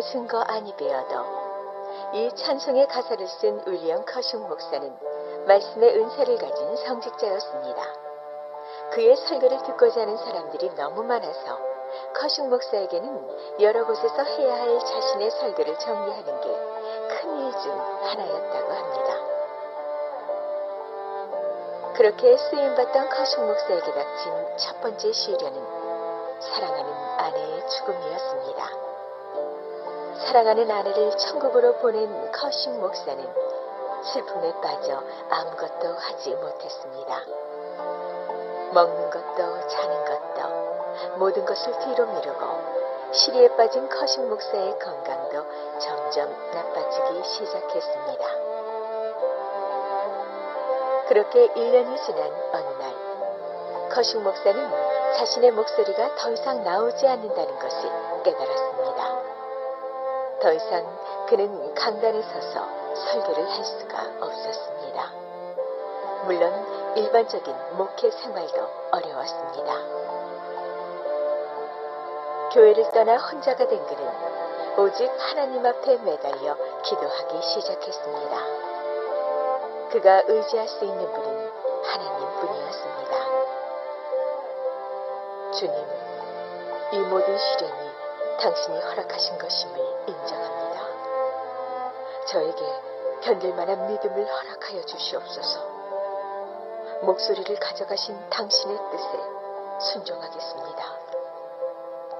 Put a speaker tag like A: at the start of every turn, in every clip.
A: 아무 증거 아니 되어도 이 찬송의 가사를 쓴 윌리엄 커싱 목사는 말씀의 은사를 가진 성직자였습니다. 그의 설교를 듣고자 하는 사람들이 너무 많아서 커싱 목사에게는 여러 곳에서 해야 할 자신의 설교를 정리하는 게 큰 일 중 하나였다고 합니다. 그렇게 쓰임받던 커싱 목사에게 닥친 첫 번째 시련은 사랑하는 아내의 죽음이었습니다. 사랑하는 아내를 천국으로 보낸 커싱 목사는 슬픔에 빠져 아무것도 하지 못했습니다. 먹는 것도 자는 것도 모든 것을 뒤로 미루고 실의에 빠진 커싱 목사의 건강도 점점 나빠지기 시작했습니다. 그렇게 1년이 지난 어느 날 커싱 목사는 자신의 목소리가 더 이상 나오지 않는다는 것을 깨달았습니다. 더 이상 그는 강단에 서서 설교를 할 수가 없었습니다. 물론 일반적인 목회 생활도 어려웠습니다. 교회를 떠나 혼자가 된 그는 오직 하나님 앞에 매달려 기도하기 시작했습니다. 그가 의지할 수 있는 분은 하나님 뿐이었습니다. 주님, 이 모든 시련이 당신이 허락하신 것임을 인정합니다. 저에게 견딜 만한 믿음을 허락하여 주시옵소서. 목소리를 가져가신 당신의 뜻에 순종하겠습니다.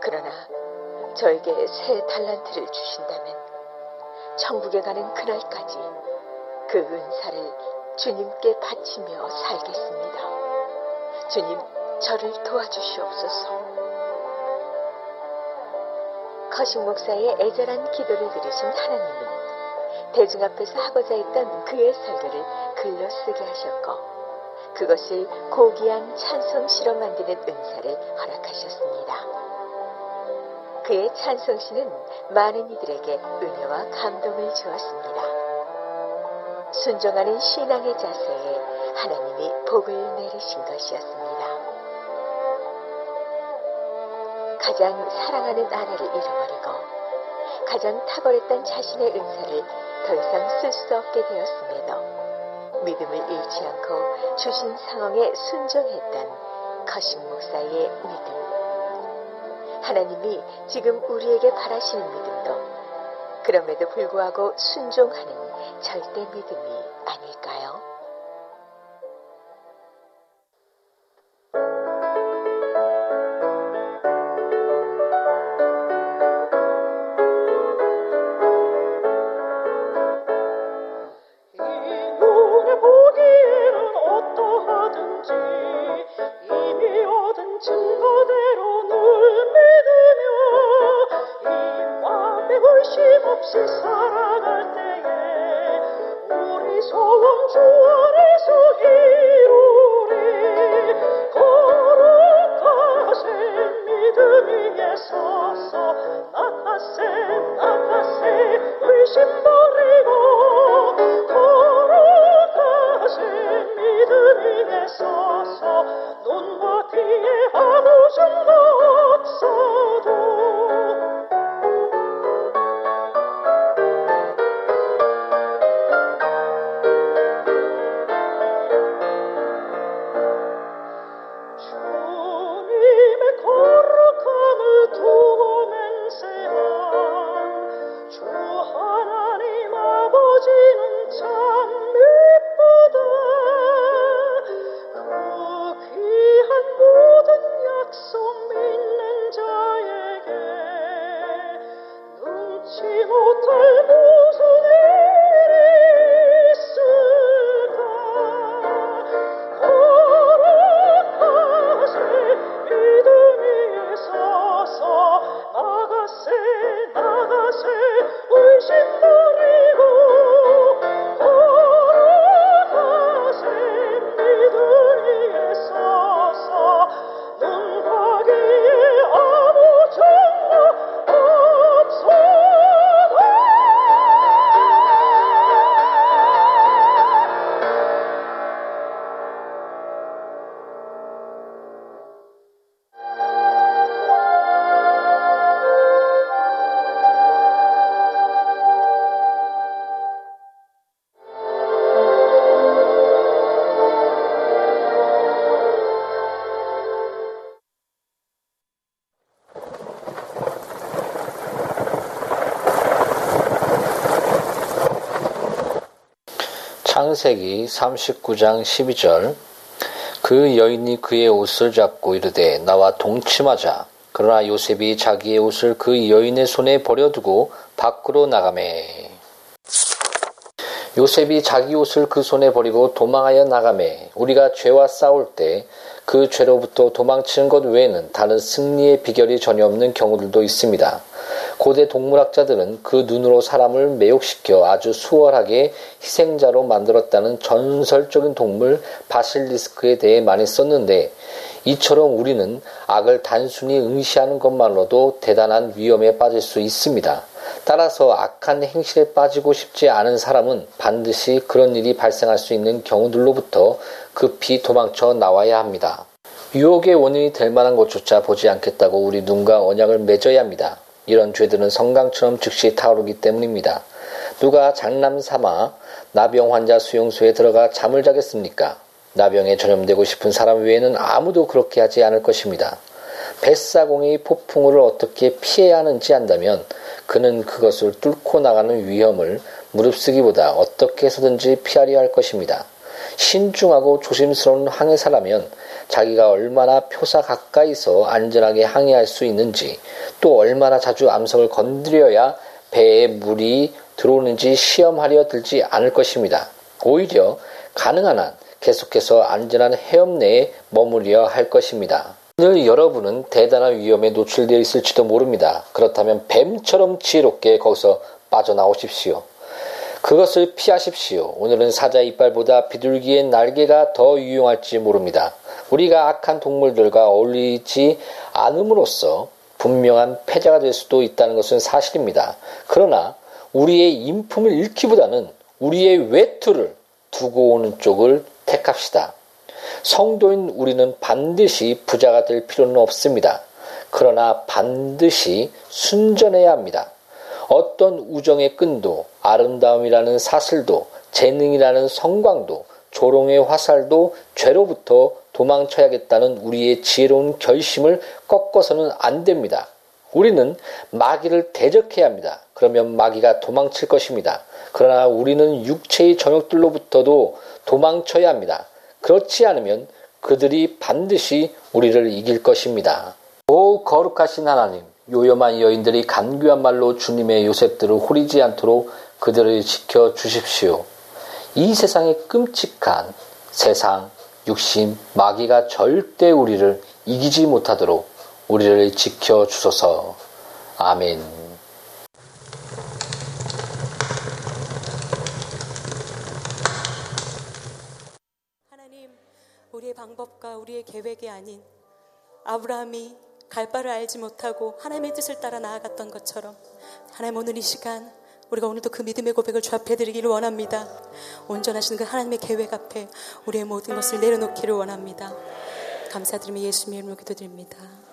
A: 그러나 저에게 새 달란트를 주신다면 천국에 가는 그날까지 그 은사를 주님께 바치며 살겠습니다. 주님, 저를 도와주시옵소서. 커싱 목사의 애절한 기도를 들으신 하나님은 대중 앞에서 하고자 했던 그의 설교를 글로 쓰게 하셨고 그것을 고귀한 찬송시로 만드는 은사를 허락하셨습니다. 그의 찬송시는 많은 이들에게 은혜와 감동을 주었습니다. 순종하는 신앙의 자세에 하나님이 복을 내리신 것이었습니다. 가장 사랑하는 아내를 잃어버리고 가장 탁월했던 자신의 은사를 더 이상 쓸 수 없게 되었음에도 믿음을 잃지 않고 주신 상황에 순종했던 거신 목사의 믿음. 하나님이 지금 우리에게 바라시는 믿음도 그럼에도 불구하고 순종하는 절대 믿음이 아닐까요?
B: This 창세기 39장 12절 그 여인이 그의 옷을 잡고 이르되 나와 동침하자. 그러나 요셉이 자기의 옷을 그 여인의 손에 버려두고 밖으로 나가매. 요셉이 자기 옷을 그 손에 버리고 도망하여 나가매. 우리가 죄와 싸울 때 그 죄로부터 도망치는 것 외에는 다른 승리의 비결이 전혀 없는 경우들도 있습니다. 고대 동물학자들은 그 눈으로 사람을 매혹시켜 아주 수월하게 희생자로 만들었다는 전설적인 동물 바실리스크에 대해 많이 썼는데 이처럼 우리는 악을 단순히 응시하는 것만으로도 대단한 위험에 빠질 수 있습니다. 따라서 악한 행실에 빠지고 싶지 않은 사람은 반드시 그런 일이 발생할 수 있는 경우들로부터 급히 도망쳐 나와야 합니다. 유혹의 원인이 될 만한 것조차 보지 않겠다고 우리 눈과 언약을 맺어야 합니다. 이런 죄들은 성강처럼 즉시 타오르기 때문입니다. 누가 장남 삼아 나병 환자 수용소에 들어가 잠을 자겠습니까? 나병에 전염되고 싶은 사람 외에는 아무도 그렇게 하지 않을 것입니다. 뱃사공의 폭풍우를 어떻게 피해야 하는지 안다면 그는 그것을 뚫고 나가는 위험을 무릅쓰기보다 어떻게 해서든지 피하려 할 것입니다. 신중하고 조심스러운 항해사라면 자기가 얼마나 표사 가까이서 안전하게 항해할 수 있는지 또 얼마나 자주 암석을 건드려야 배에 물이 들어오는지 시험하려 들지 않을 것입니다. 오히려 가능한 한 계속해서 안전한 해협 내에 머무려 할 것입니다. 오늘 여러분은 대단한 위험에 노출되어 있을지도 모릅니다. 그렇다면 뱀처럼 지혜롭게 거기서 빠져나오십시오. 그것을 피하십시오. 오늘은 사자 이빨보다 비둘기의 날개가 더 유용할지 모릅니다. 우리가 악한 동물들과 어울리지 않음으로써 분명한 패자가 될 수도 있다는 것은 사실입니다. 그러나 우리의 인품을 잃기보다는 우리의 외투를 두고 오는 쪽을 택합시다. 성도인 우리는 반드시 부자가 될 필요는 없습니다. 그러나 반드시 순전해야 합니다. 어떤 우정의 끈도 아름다움이라는 사슬도 재능이라는 성광도 조롱의 화살도 죄로부터 도망쳐야겠다는 우리의 지혜로운 결심을 꺾어서는 안 됩니다. 우리는 마귀를 대적해야 합니다. 그러면 마귀가 도망칠 것입니다. 그러나 우리는 육체의 정욕들로부터도 도망쳐야 합니다. 그렇지 않으면 그들이 반드시 우리를 이길 것입니다. 오 거룩하신 하나님, 요염한 여인들이 간교한 말로 주님의 요셉들을 호리지 않도록 그들을 지켜 주십시오. 이 세상의 끔찍한 세상, 육신, 마귀가 절대 우리를 이기지 못하도록 우리를 지켜 주소서. 아멘.
C: 우리의 방법과 우리의 계획이 아닌 아브라함이 갈 바를 알지 못하고 하나님의 뜻을 따라 나아갔던 것처럼 하나님 오늘 이 시간 우리가 오늘도 그 믿음의 고백을 주 앞에 드리기를 원합니다. 온전하신 그 하나님의 계획 앞에 우리의 모든 것을 내려놓기를 원합니다. 감사드리며 예수님의 이름으로 기도드립니다.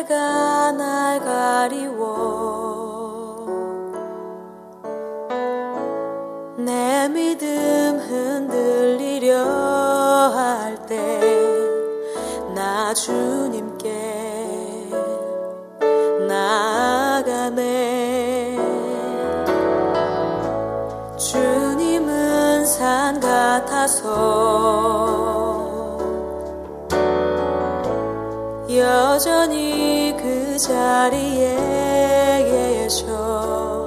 C: 안개가 날 가리워. 내 믿음 흔들리려 할 때 나 주님께 나아가네. 주님은 산 같아서 여전히 그 자리에 계셔